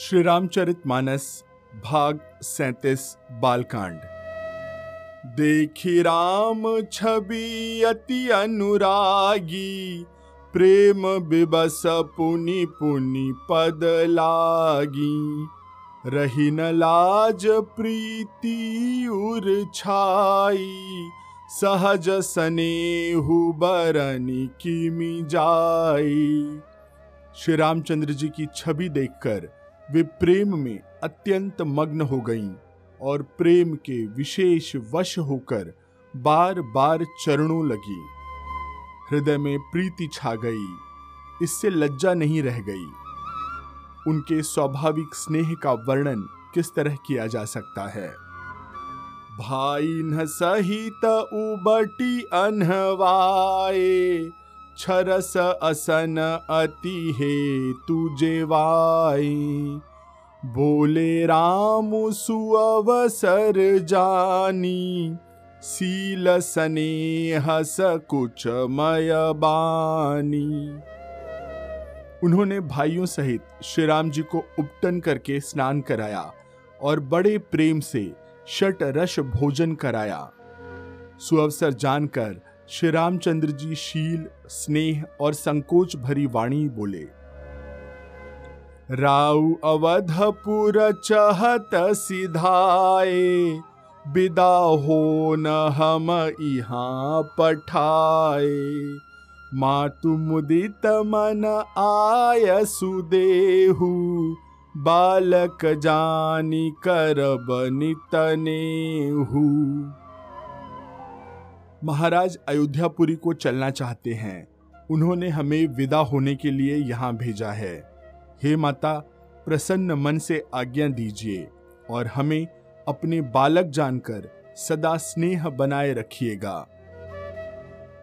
श्री रामचरित मानस, भाग सैतीस, बालकांड। देखी राम छवि अति अनुरागी, प्रेम बिबस पुनि पुनि पद लागी। रही न लाज प्रीति उर छाई, सहज सनेहु बरनी किमि जाई। श्री रामचंद्र जी की छवि देखकर वे प्रेम में अत्यंत मग्न हो गईं और प्रेम के विशेष वश होकर बार बार चरणों लगी। हृदय में प्रीति छा गई, इससे लज्जा नहीं रह गई। उनके स्वाभाविक स्नेह का वर्णन किस तरह किया जा सकता है? भाई न सहित उबटी अनहवाए छरस असन अति हे तुझे वाई बोले राम सुअवसर जानी सील हस कुछ मय बानी। उन्होंने भाइयों सहित श्री राम जी को उपटन करके स्नान कराया और बड़े प्रेम से शट रस भोजन कराया। सुअवसर जानकर श्री रामचंद्र जी शील, स्नेह और संकोच भरी वाणी बोले राउ अवधपुर चहत सिधाए विदा हो न हम यहाँ पठाए। मातु मुदित मन आय सुदेहु, बालक जानी करब नितने महाराज अयोध्यापुरी को चलना चाहते हैं। उन्होंने हमें विदा होने के लिए यहाँ भेजा है। हे माता, प्रसन्न मन से आज्ञा दीजिए और हमें अपने बालक जानकर सदा स्नेह बनाए रखिएगा।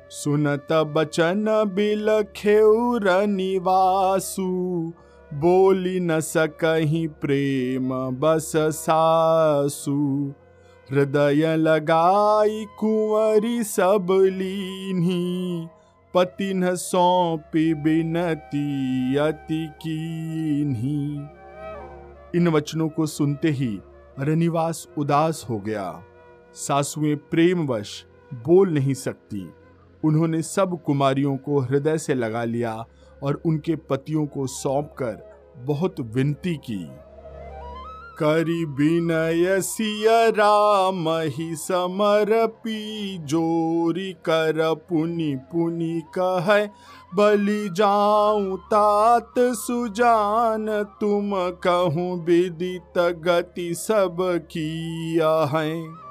सुनत बचन बिल खेउर निवासु, बोली न सकही प्रेम बस सासु। हृदय लगाई कुंवरी सब लीन्ही, पतिन सौंपी बिनती अति कीन्ही। इन वचनों को सुनते ही रनिवास उदास हो गया। सासुएँ प्रेमवश बोल नहीं सकती। उन्होंने सब कुमारियों को हृदय से लगा लिया और उनके पतियों को सौंपकर बहुत विनती की। करी विनय सिय राम ही समरपी, जोरी कर पुनि पुनि कह, बलि जाऊँ तात सुजान, तुम कहूँ विदित गति सब किया है।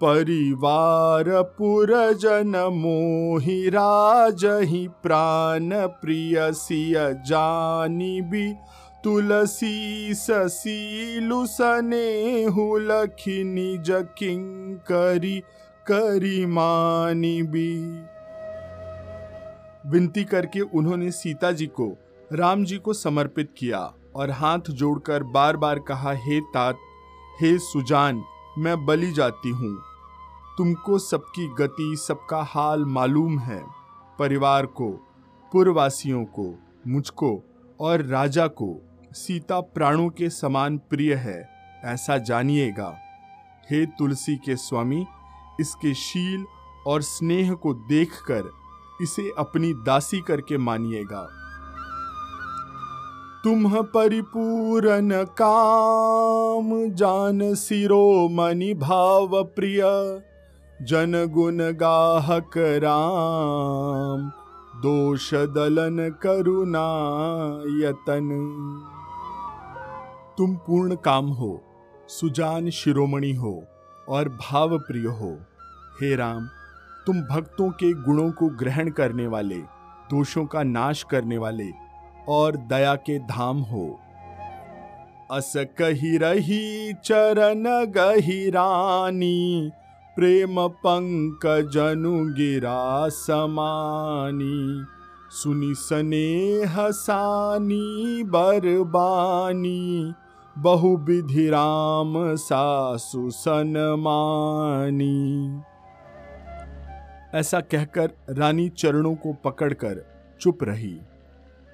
परिवार पुरजन मोहि राजहि प्राण प्रिय सिय जानी भी तुलसी ससीलु सने लखी निज किंकरी करी मानी भी विनती करके उन्होंने सीता जी को, राम जी को समर्पित किया और हाथ जोड़कर बार बार कहा, हे तात, हे सुजान, मैं बली जाती हूँ। तुमको सबकी गति, सबका हाल मालूम है। परिवार को पूर्ववासियों को, मुझको और राजा को सीता प्राणों के समान प्रिय है, ऐसा जानिएगा। हे तुलसी के स्वामी, इसके शील और स्नेह को देखकर इसे अपनी दासी करके मानिएगा। तुम परिपूरन काम, जान सिरो मनि भाव प्रिय जन गुण गाहक राम, दोष दलन करुणा यतन तुम पूर्ण काम हो, सुजान शिरोमणि हो और भाव प्रिय हो। हे राम, तुम भक्तों के गुणों को ग्रहण करने वाले, दोषों का नाश करने वाले और दया के धाम हो। अस कही रही चरण गहिरानी प्रेम पंक जनु गिरा समानी। सुनी सने हसानी बरबानी बहु विधि राम सासु सनमानी। ऐसा कहकर रानी चरणों को पकड़कर चुप रही।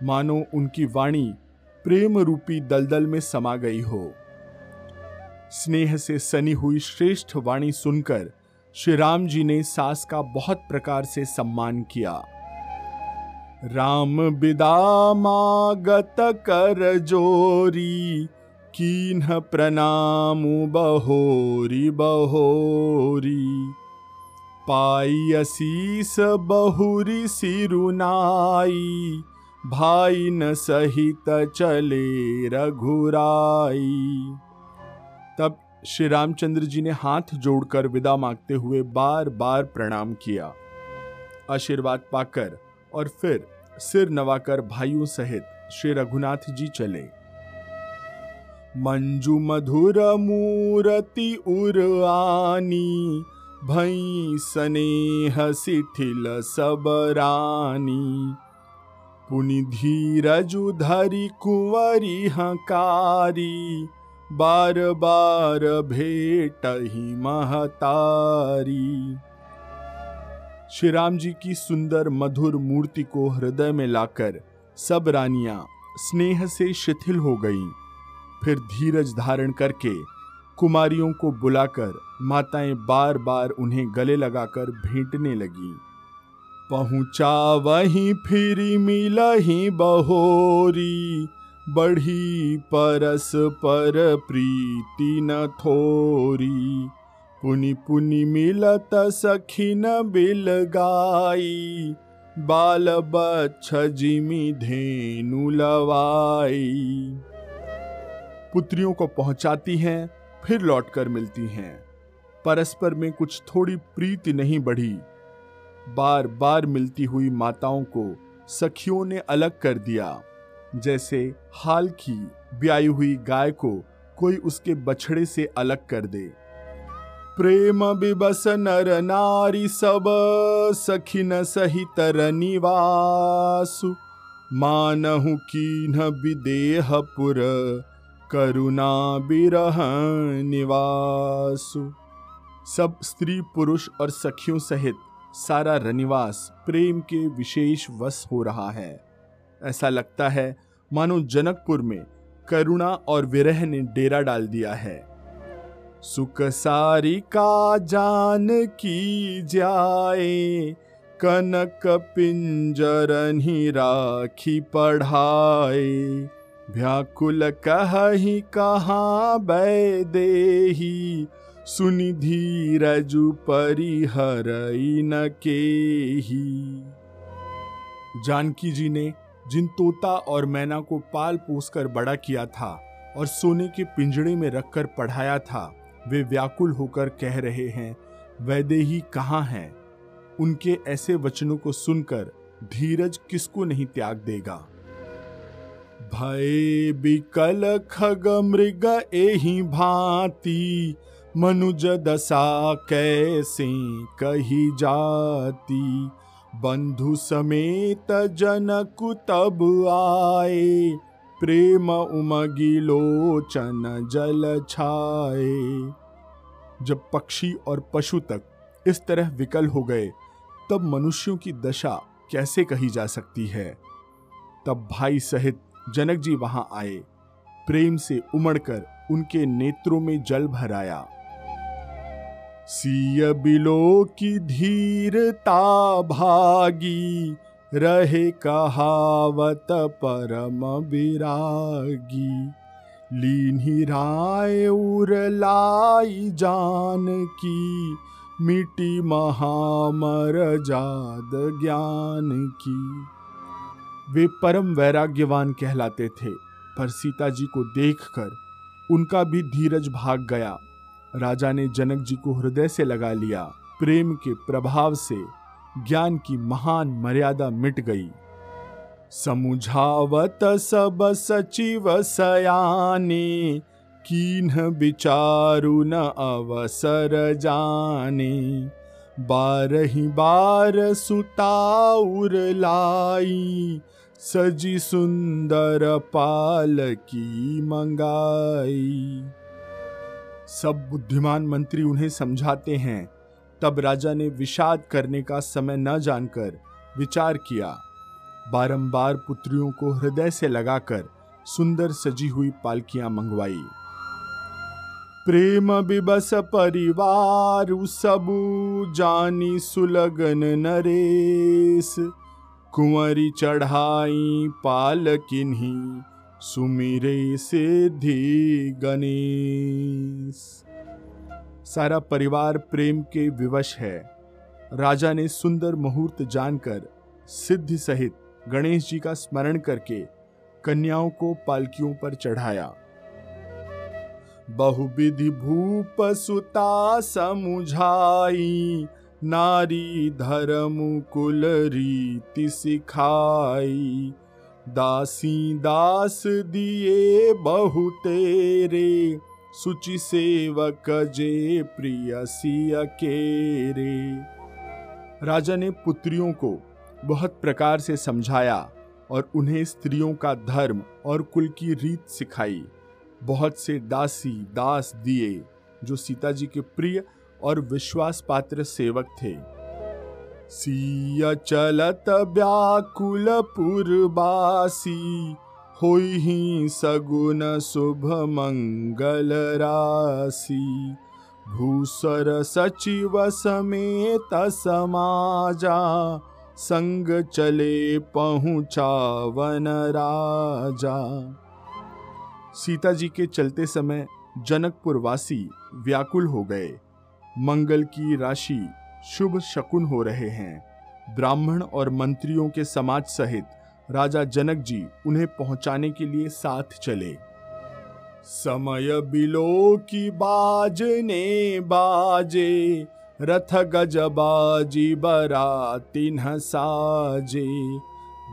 मानो उनकी वाणी प्रेम रूपी दलदल में समा गई हो। स्नेह से सनी हुई श्रेष्ठ वाणी सुनकर श्री राम जी ने सास का बहुत प्रकार से सम्मान किया। राम मागत कर जोरी कीन्ह प्रणाम बहोरी बहोरी। पाई असीस बहुरी सिरुनाई भाई न सहित चले रघुराई। तब श्री रामचंद्र जी ने हाथ जोड़कर विदा मांगते हुए बार बार प्रणाम किया। आशीर्वाद पाकर और फिर सिर नवाकर भाइयों सहित श्री रघुनाथ जी चले। मंजू मधुर मूर्ति उरानी भई स्नेह शिथिल सब रानी पुनि धीरजु धरी कुंवरी हकारी बार बार भेट ही महतारी श्री राम जी की सुंदर मधुर मूर्ति को हृदय में लाकर सब रानियाँ स्नेह से शिथिल हो गईं। फिर धीरज धारण करके कुमारियों को बुलाकर माताएँ बार बार उन्हें गले लगाकर भेंटने लगी। पहुँचा वहीं फिर मिल ही बहोरी, बढ़ी परस पर प्रीति न थोरी। पुनि पुनि मिलत सखिन बिल गाई बाल बच्छ जिमी धेनु लवाई। पुत्रियों को पहुंचाती हैं, फिर लौटकर मिलती हैं। परस्पर में कुछ थोड़ी प्रीति नहीं बढ़ी। बार बार मिलती हुई माताओं को सखियों ने अलग कर दिया। जैसे हाल की ब्याई हुई गाय को कोई उसके बछड़े से अलग कर दे। प्रेम बिबस नर नारी सब सखिन सहित निवासु। मानहु कीन विदेहपुर करुणा बिरह निवासु। सब स्त्री, पुरुष और सखियों सहित सारा रनिवास प्रेम के विशेष वश हो रहा है। ऐसा लगता है, मानो जनकपुर में करुणा और विरह ने डेरा डाल दिया है। सुख सारी का जान की जाए, कनक पिंजरन ही राखी पढ़ाए। व्याकुल कह कहा बै दे सुनि धीरजु परिहर न के ही जानकी जी ने जिन तोता और मैना को पाल पोस कर बड़ा किया था और सोने के पिंजड़े में रखकर पढ़ाया था, वे व्याकुल होकर कह रहे हैं, वैदेही कहाँ हैं? उनके ऐसे वचनों को सुनकर धीरज किसको नहीं त्याग देगा? भय बिकल खग मृग एही भांति, मनुज दशा कैसे कही जाती? बंधु समेत जनक तब आए, प्रेम उमगी लोचन जल छाए। जब पक्षी और पशु तक इस तरह विकल हो गए, तब मनुष्यों की दशा कैसे कही जा सकती है? तब भाई सहित जनक जी वहाँ आए। प्रेम से उमड़कर उनके नेत्रों में जल भराया। सिय बिलो की धीरता भागी, रहे कहावत परम विरागी। लीन ही राय उर लाई जान की, मिटी महामर जाद ज्ञान की। वे परम वैराग्यवान कहलाते थे, पर सीता जी को देखकर उनका भी धीरज भाग गया। राजा ने जनक जी को हृदय से लगा लिया। प्रेम के प्रभाव से ज्ञान की महान मर्यादा मिट गई। समुझावत सब सचिव सयाने, कीन्ह विचारु न अवसर जाने। बारही बार सुताउर लाई, सजी सुंदर पाल की मंगाई। सब बुद्धिमान मंत्री उन्हें समझाते हैं। तब राजा ने विषाद करने का समय न जानकर विचार किया। बारंबार पुत्रियों को हृदय से लगाकर सुंदर सजी हुई पालकियाँ मंगवाई। प्रेम बिबस परिवार, सबू जानी सुलगन नरेश। कुंवरी चढ़ाई पाल किन्ही सुमिरे सिद्धि गणेश। सारा परिवार प्रेम के विवश है। राजा ने सुंदर मुहूर्त जानकर, सिद्धि सहित गणेश जी का स्मरण करके कन्याओं को पालकियों पर चढ़ाया। बहुविधि भूप सुता समुझाई, नारी धर्म कुल रीति सिखाई। दासी दास दिए बहु तेरे, सुचि सेवक जे प्रिय केरे। राजा ने पुत्रियों को बहुत प्रकार से समझाया और उन्हें स्त्रियों का धर्म और कुल की रीत सिखाई। बहुत से दासी, दास दिए, जो सीता जी के प्रिय और विश्वास पात्र सेवक थे। सिया चलत होई ही सगुन शुभ मंगल राशि। भूसर सचिव समेत समाजा, संग चले पहुंचावन राजा। सीता जी के चलते समय जनकपुर वासी व्याकुल हो गए। मंगल की राशि शुभ शकुन हो रहे हैं। ब्राह्मण और मंत्रियों के समाज सहित राजा जनक जी उन्हें पहुँचाने के लिए साथ चले। समय बिलो की बाजने बाजे, रथ गजबाजी बरातिन साजे।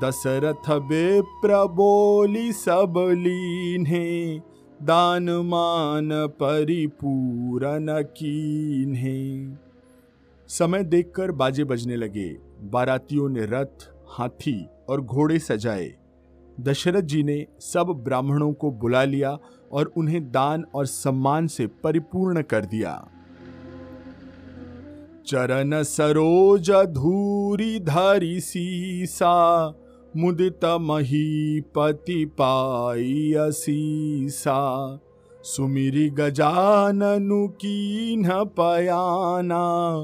दशरथ बेप्र बोली सब लीन्हे, दान मान परिपूरन कीन्हे। समय देखकर बाजे बजने लगे। बारातियों ने रथ, हाथी और घोड़े सजाए। दशरथ जी ने सब ब्राह्मणों को बुला लिया और उन्हें दान और सम्मान से परिपूर्ण कर दिया। चरण सरोज धूरी धारी सीसा मुदित महीपति पाई असीसा, सुमिरी गजाननु कीन पयाना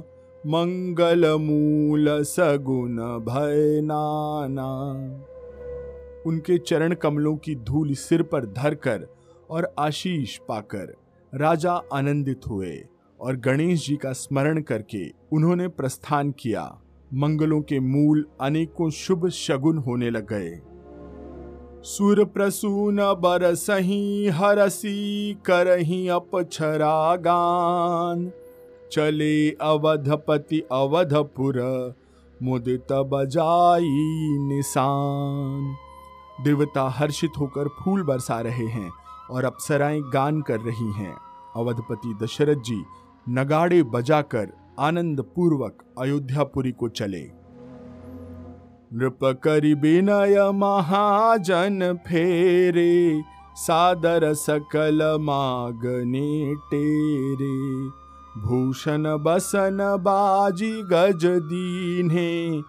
मंगल मूल सगुन भय नाना। उनके चरण कमलों की धूल सिर पर धरकर और आशीष पाकर राजा आनंदित हुए और गणेश जी का स्मरण करके उन्होंने प्रस्थान किया। मंगलों के मूल अनेकों शुभ शगुन होने लग गए। सुर प्रसून बरसही हरसी करही अपछरा गान चले अवधपति अवधपुर मुदित बजाई निशान। देवता हर्षित होकर फूल बरसा रहे हैं और अप्सराएँ गान कर रही हैं। अवधपति दशरथ जी नगाड़े बजाकर आनंद पूर्वक अयोध्यापुरी को चले। नृप करी महाजन फेरे, सादर सकल मागने टेरे भूषण बसन बाजी गज दीन्हे,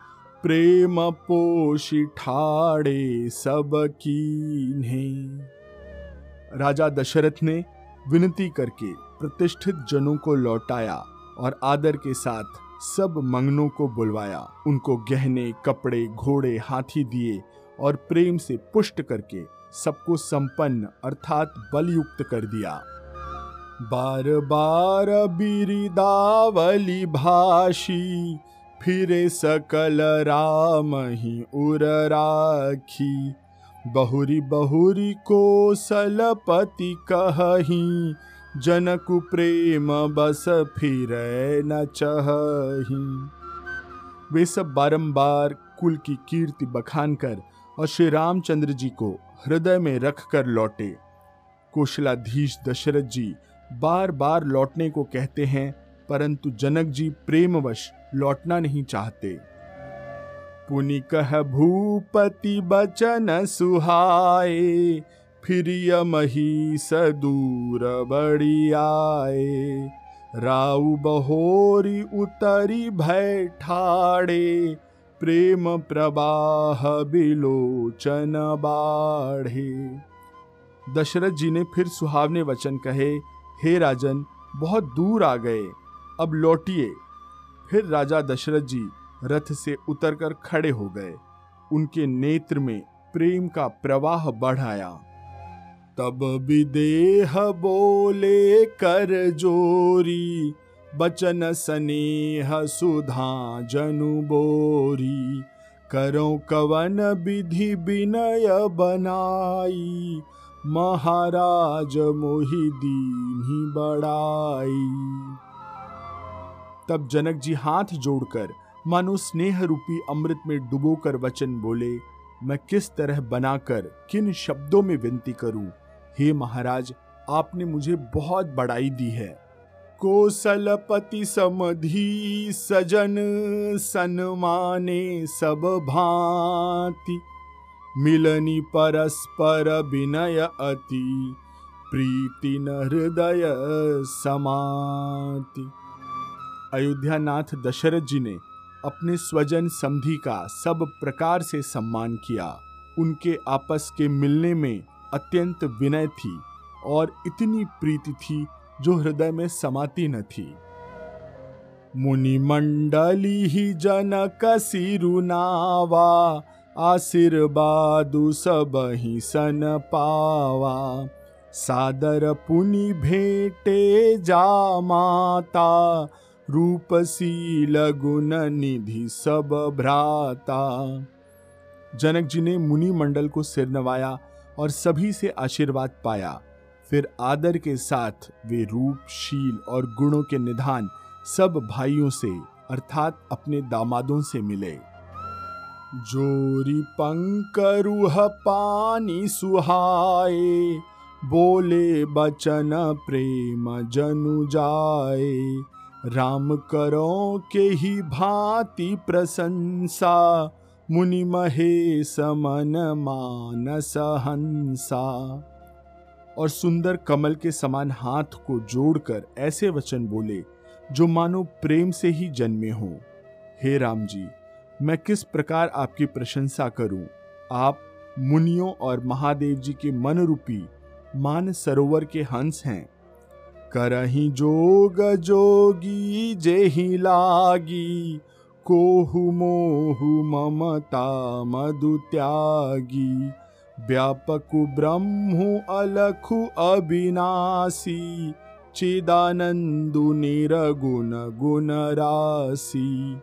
प्रेम पोषि ठाड़े सब कीन्हे। राजा दशरथ ने विनती करके प्रतिष्ठित जनों को लौटाया। और आदर के साथ सब मंगनों को बुलवाया। उनको गहने, कपड़े, घोड़े, हाथी दिए और प्रेम से पुष्ट करके सबको संपन्न अर्थात बलयुक्त कर दिया। बार बार बिरिदावली भाषी, फिरे सकल राम ही उर राखी। बहुरी बहुरी को सलपति कही जनक प्रेम बस फिर न चही वे सब बारंबार कुल की कीर्ति बखान कर और श्री रामचंद्र जी को हृदय में रख कर लौटे। कौशलाधीश दशरथ जी बार बार लौटने को कहते हैं, परंतु जनक जी प्रेमवश लौटना नहीं चाहते। पुनि भूपति बचन सुहाए फिर यमही सदूर बड़ी आए राउ बहोरी उतरी भय ठाड़े प्रेम प्रवाह बिलोचन बाढ़े। दशरथ जी ने फिर सुहावने वचन कहे, हे राजन, बहुत दूर आ गए, अब लौटिए। फिर राजा दशरथ जी रथ से उतरकर खड़े हो गए। उनके नेत्र में प्रेम का प्रवाह बढ़ आया तब भी विदेह बोले कर जोरी, बचन स्नेह सुधा जनु बोरी। करो कवन विधि विनय बनाई, महाराज मोहि दीन बड़ाई। तब जनक जी हाथ जोड़कर मानो स्नेह रूपी अमृत में डुबोकर वचन बोले, मैं किस तरह बनाकर किन शब्दों में विनती करूँ? हे महाराज, आपने मुझे बहुत बड़ाई दी है। कोसलपति समधि सजन सन्माने सब भांति। मिलनी परस्पर विनय अति, प्रीति न हृदय समाति। अयोध्या नाथ दशरथ जी ने अपने स्वजन समधि का सब प्रकार से सम्मान किया। उनके आपस के मिलने में अत्यंत विनय थी और इतनी प्रीति थी जो हृदय में समाती न थी। मुनि मंडली ही जनक सिरुनावा आशीर्वादु सब ही सन पावा। सादर पुनि भेटे जा माता, रूपशील गुण निधि सब भ्राता। जनक जी ने मुनि मंडल को सिर नवाया और सभी से आशीर्वाद पाया। फिर आदर के साथ वे रूप, शील और गुणों के निधान सब भाइयों से, अर्थात अपने दामादों से मिले। जोरी पंकरुह पानी सुहाए, बोले बचन प्रेम जनु जाए। राम करो के ही भांति प्रशंसा मुनि महेश मन मानस हंसा। और सुंदर कमल के समान हाथ को जोड़कर ऐसे वचन बोले, जो मानो प्रेम से ही जन्मे हो। हे राम जी मैं किस प्रकार आपकी प्रशंसा करूँ? आप मुनियों और महादेव जी के मन रूपी मान सरोवर के हंस हैं। करही जोग जोगी जेहि लागी कोहु मोहु ममता मधु त्यागी, व्यापक ब्रह्मु अलखु अविनाशी, चिदानंदु निरगुण गुण राशि।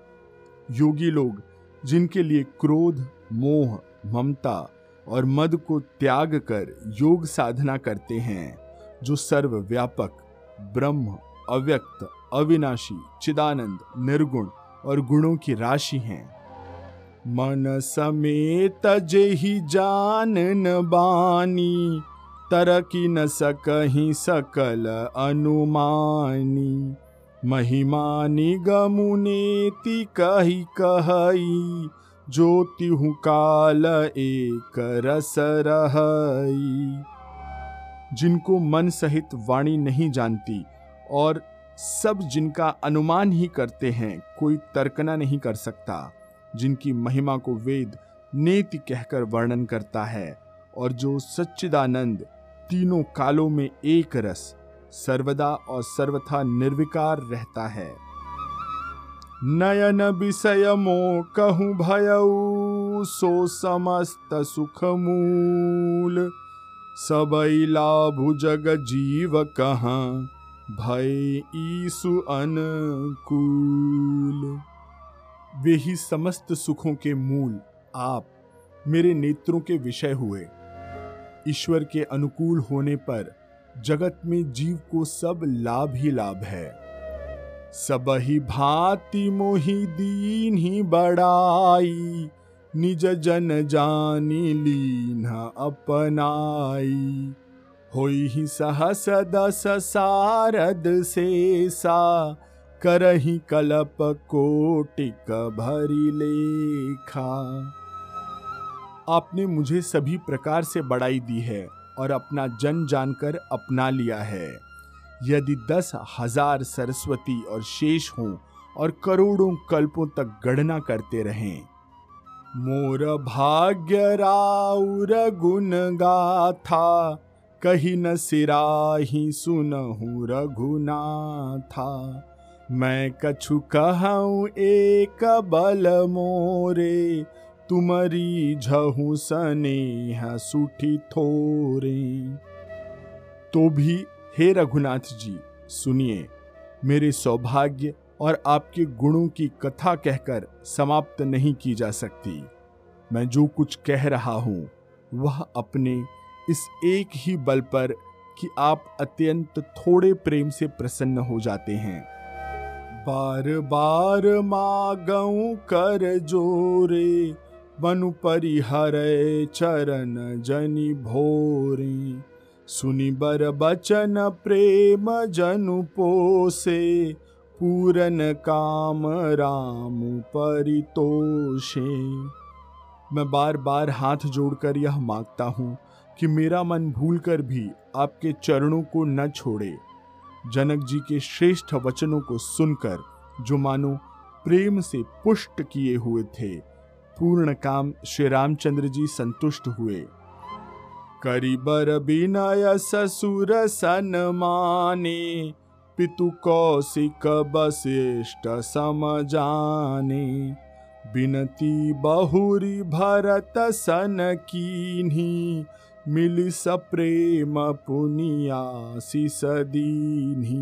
योगी लोग, जिनके लिए क्रोध, मोह, ममता और मद को त्याग कर योग साधना करते हैं, जो सर्व व्यापक ब्रह्म, अव्यक्त, अविनाशी, चिदानंद, निर्गुण और गुणों की राशि हैं। मन समेत जेहि जान न बानी, तरकी न सकही सकल अनुमानी। महिमा निगमुनेति कही कही ज्योतिहु काल एक रस रहई जिनको मन सहित वाणी नहीं जानती और सब जिनका अनुमान ही करते हैं, कोई तर्कना नहीं कर सकता। जिनकी महिमा को वेद नेति कहकर वर्णन करता है, और जो सच्चिदानंद तीनों कालों में एक रस, सर्वदा और सर्वथा निर्विकार रहता है। नयन विषय मो कहूँ भय सो समस्त सुख मूल सबई लाभु जग जीव कहाँ? भय ईसु अनुकूल। वे ही समस्त सुखों के मूल, आप, मेरे नेत्रों के विषय हुए। ईश्वर के अनुकूल होने पर जगत में जीव को सब लाभ ही लाभ है। सब ही भांति मोहि दीन ही बड़ाई निज जन जानी लीन अपनाई। होई सहस दस सारद से सा करही कलप कोटिक भरी लेखा। आपने मुझे सभी प्रकार से बड़ाई दी है और अपना जन जानकर अपना लिया है। यदि दस हज़ार सरस्वती और शेष हों और करोड़ों कल्पों तक गणना करते रहें। मोर भाग्य राउर गुण गाथा कही न सिराही सुनहु रघुनाथा। मैं कछु कहूँ, एक बल मोरे तुमरी झहू सनेह सुठी थोरे। तो भी हे रघुनाथ जी, सुनिए, मेरे सौभाग्य और आपके गुणों की कथा कहकर समाप्त नहीं की जा सकती। मैं जो कुछ कह रहा हूँ, वह अपने इस एक ही बल पर कि आप अत्यंत थोड़े प्रेम से प्रसन्न हो जाते हैं। बार बार मागऊ कर जोरे, बनु परिहर चरण जनि भोरे। सुनि बर बचन प्रेम जनु पोसे, पूरन काम राम परितोषे। मैं बार बार हाथ जोड़कर यह माँगता हूँ कि मेरा मन भूलकर भी आपके चरणों को न छोड़े। जनक जी के श्रेष्ठ वचनों को सुनकर, जो मानो प्रेम से पुष्ट किए हुए थे, पूर्ण काम श्री रामचंद्र जी संतुष्ट हुए। करीबर बिनय ससुर सन माने, पितु कौशिक बशिष्ट सम जाने। बिनती बहुरी भरत सन कीन्ही मिली सप्रेम पुनियासी सदीन्ही।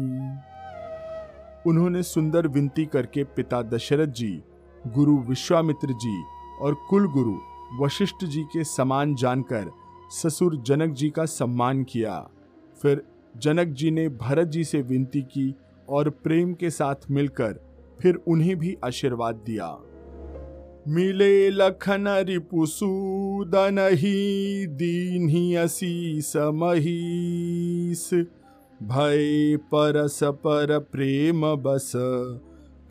उन्होंने सुंदर विनती करके पिता दशरथ जी, गुरु विश्वामित्र जी और कुल गुरु वशिष्ठ जी के समान जानकर ससुर जनक जी का सम्मान किया। फिर जनक जी ने भरत जी से विनती की और प्रेम के साथ मिलकर फिर उन्हें भी आशीर्वाद दिया। मिले लखन रिपुसूदन ही दीन ही असीस महीस भय परस पर प्रेम बस,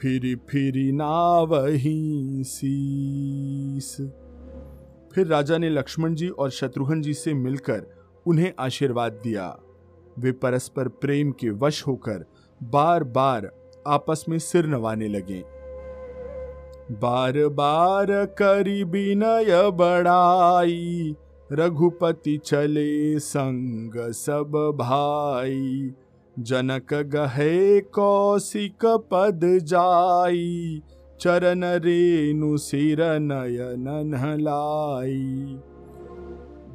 फिर फिर नावही सीस। फिर राजा ने लक्ष्मण जी और शत्रुघ्न जी से मिलकर उन्हें आशीर्वाद दिया। वे परस्पर प्रेम के वश होकर बार बार आपस में सिर नवाने लगे। बार बार करी बिनय बड़ाई, रघुपति चले संग सब भाई। जनक गहे कौशिक पद जाई, चरण रेणु सिर नयन लाई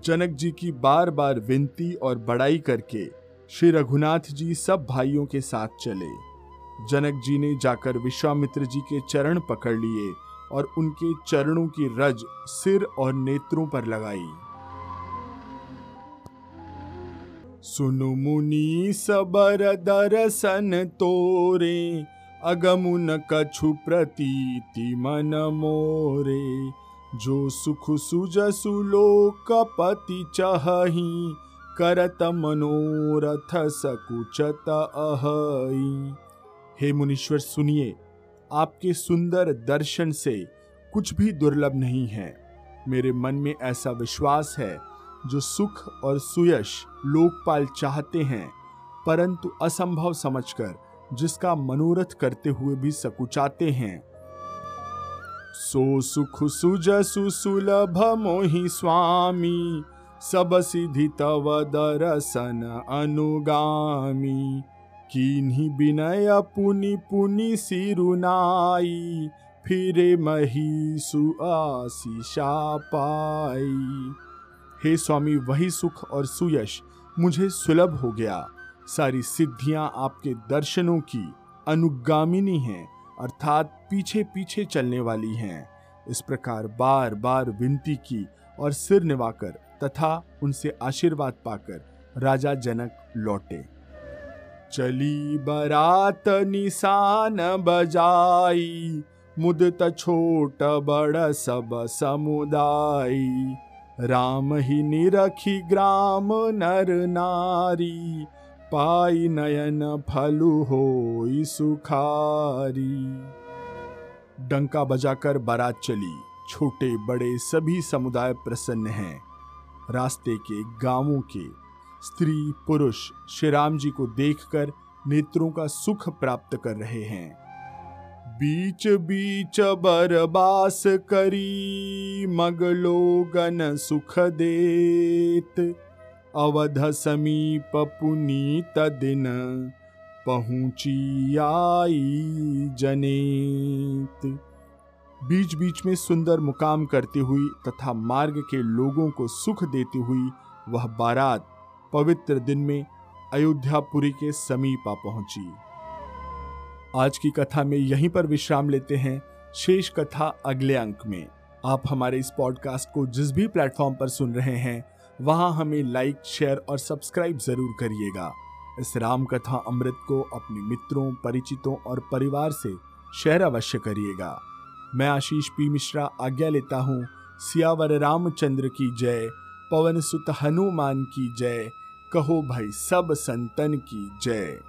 जनक जी की बार बार विनती और बड़ाई करके श्री रघुनाथ जी सब भाइयों के साथ चले। जनक जी ने जाकर विश्वामित्र जी के चरण पकड़ लिए और उनके चरणों की रज सिर और नेत्रों पर लगाई। सुनु मुनि सबर दर्शन तोरे, अगमुन कछु प्रतीति मन मोरे। जो सुख सुज सुलोक पति चही करत मनोरथ सकुचत अहई। हे मुनीश्वर, सुनिए, आपके सुंदर दर्शन से कुछ भी दुर्लभ नहीं है। मेरे मन में ऐसा विश्वास है जो सुख और सुयश लोकपाल चाहते हैं, परंतु असंभव समझकर जिसका मनोरथ करते हुए भी सकुचाते हैं। सो सुख सुज सुसुलभ मोहि स्वामी, सब सिद्धि तव दर्शन अनुगामी। किन्हीं विनय पुनि पुनि सिरुनाई, फिरे महीसु आशीषा पाई। हे स्वामी, वही सुख और सुयश मुझे सुलभ हो गया। सारी सिद्धियाँ आपके दर्शनों की अनुगामिनी हैं, अर्थात पीछे पीछे चलने वाली हैं। इस प्रकार बार बार विनती की और सिर निवाकर तथा उनसे आशीर्वाद पाकर राजा जनक लौटे। चली बरात निशान बजाई, मुदत छोट बड़ सब समुदाय राम ही निरखी ग्राम नर नारी, पाई नयन फलु हो सुखारी। डंका बजाकर बारात चली, छोटे बड़े सभी समुदाय प्रसन्न हैं। रास्ते के, गाँवों के स्त्री, पुरुष श्री राम जी को देखकर नेत्रों का सुख प्राप्त कर रहे हैं। बीच बीच बरबास करी मगलोगन सुख देत। अवध समीप पुनीत दिन पहुँची आई जनेत। बीच बीच में सुंदर मुकाम करती हुई तथा मार्ग के लोगों को सुख देती हुई वह बारात पवित्र दिन में अयोध्यापुरी के समीप आ पहुँची। आज की कथा में यहीं पर विश्राम लेते हैं शेष कथा अगले अंक में। आप हमारे इस पॉडकास्ट को जिस भी प्लेटफॉर्म पर सुन रहे हैं, वहाँ हमें लाइक शेयर और सब्सक्राइब ज़रूर करिएगा। इस राम कथा अमृत को अपने मित्रों, परिचितों और परिवार से शेयर अवश्य करिएगा। मैं आशीष पी मिश्रा आज्ञा लेता हूँ। सियावर रामचंद्र की जय। पवन सुत हनुमान की जय। कहो भाई सब संतन की जय।